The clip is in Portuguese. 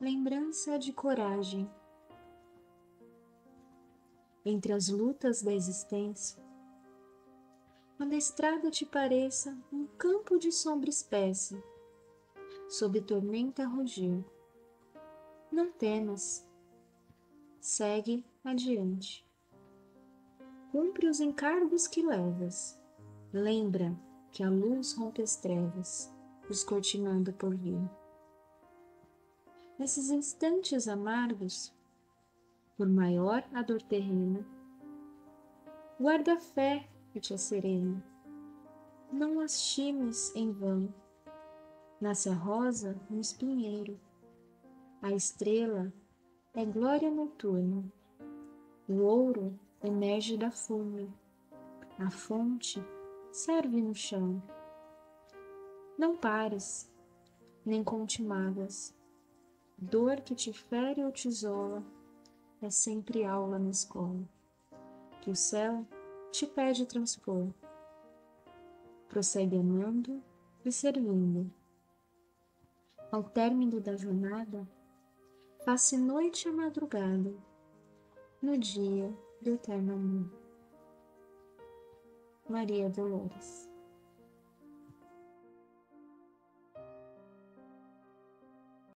lembrança de coragem. Entre as lutas da existência, quando a estrada te pareça um campo de sombra espessa, sob tormenta rugir, não temas, segue adiante. Cumpre os encargos que levas, lembra que a luz rompe as trevas, descortinando por vir. Nesses instantes amargos, por maior a dor terrena, guarda a fé que te serena. Não lastimes em vão. Nasce a rosa no espinheiro. A estrela é glória noturna. O ouro emerge da fúmia. A fonte serve no chão. Não pares, nem conte mágoas. Dor que te fere ou te isola é sempre aula na escola, que o céu te pede transpor. Prossegue amando e servindo. Ao término da jornada, passe noite a madrugada, no dia do eterno amor. Maria Dolores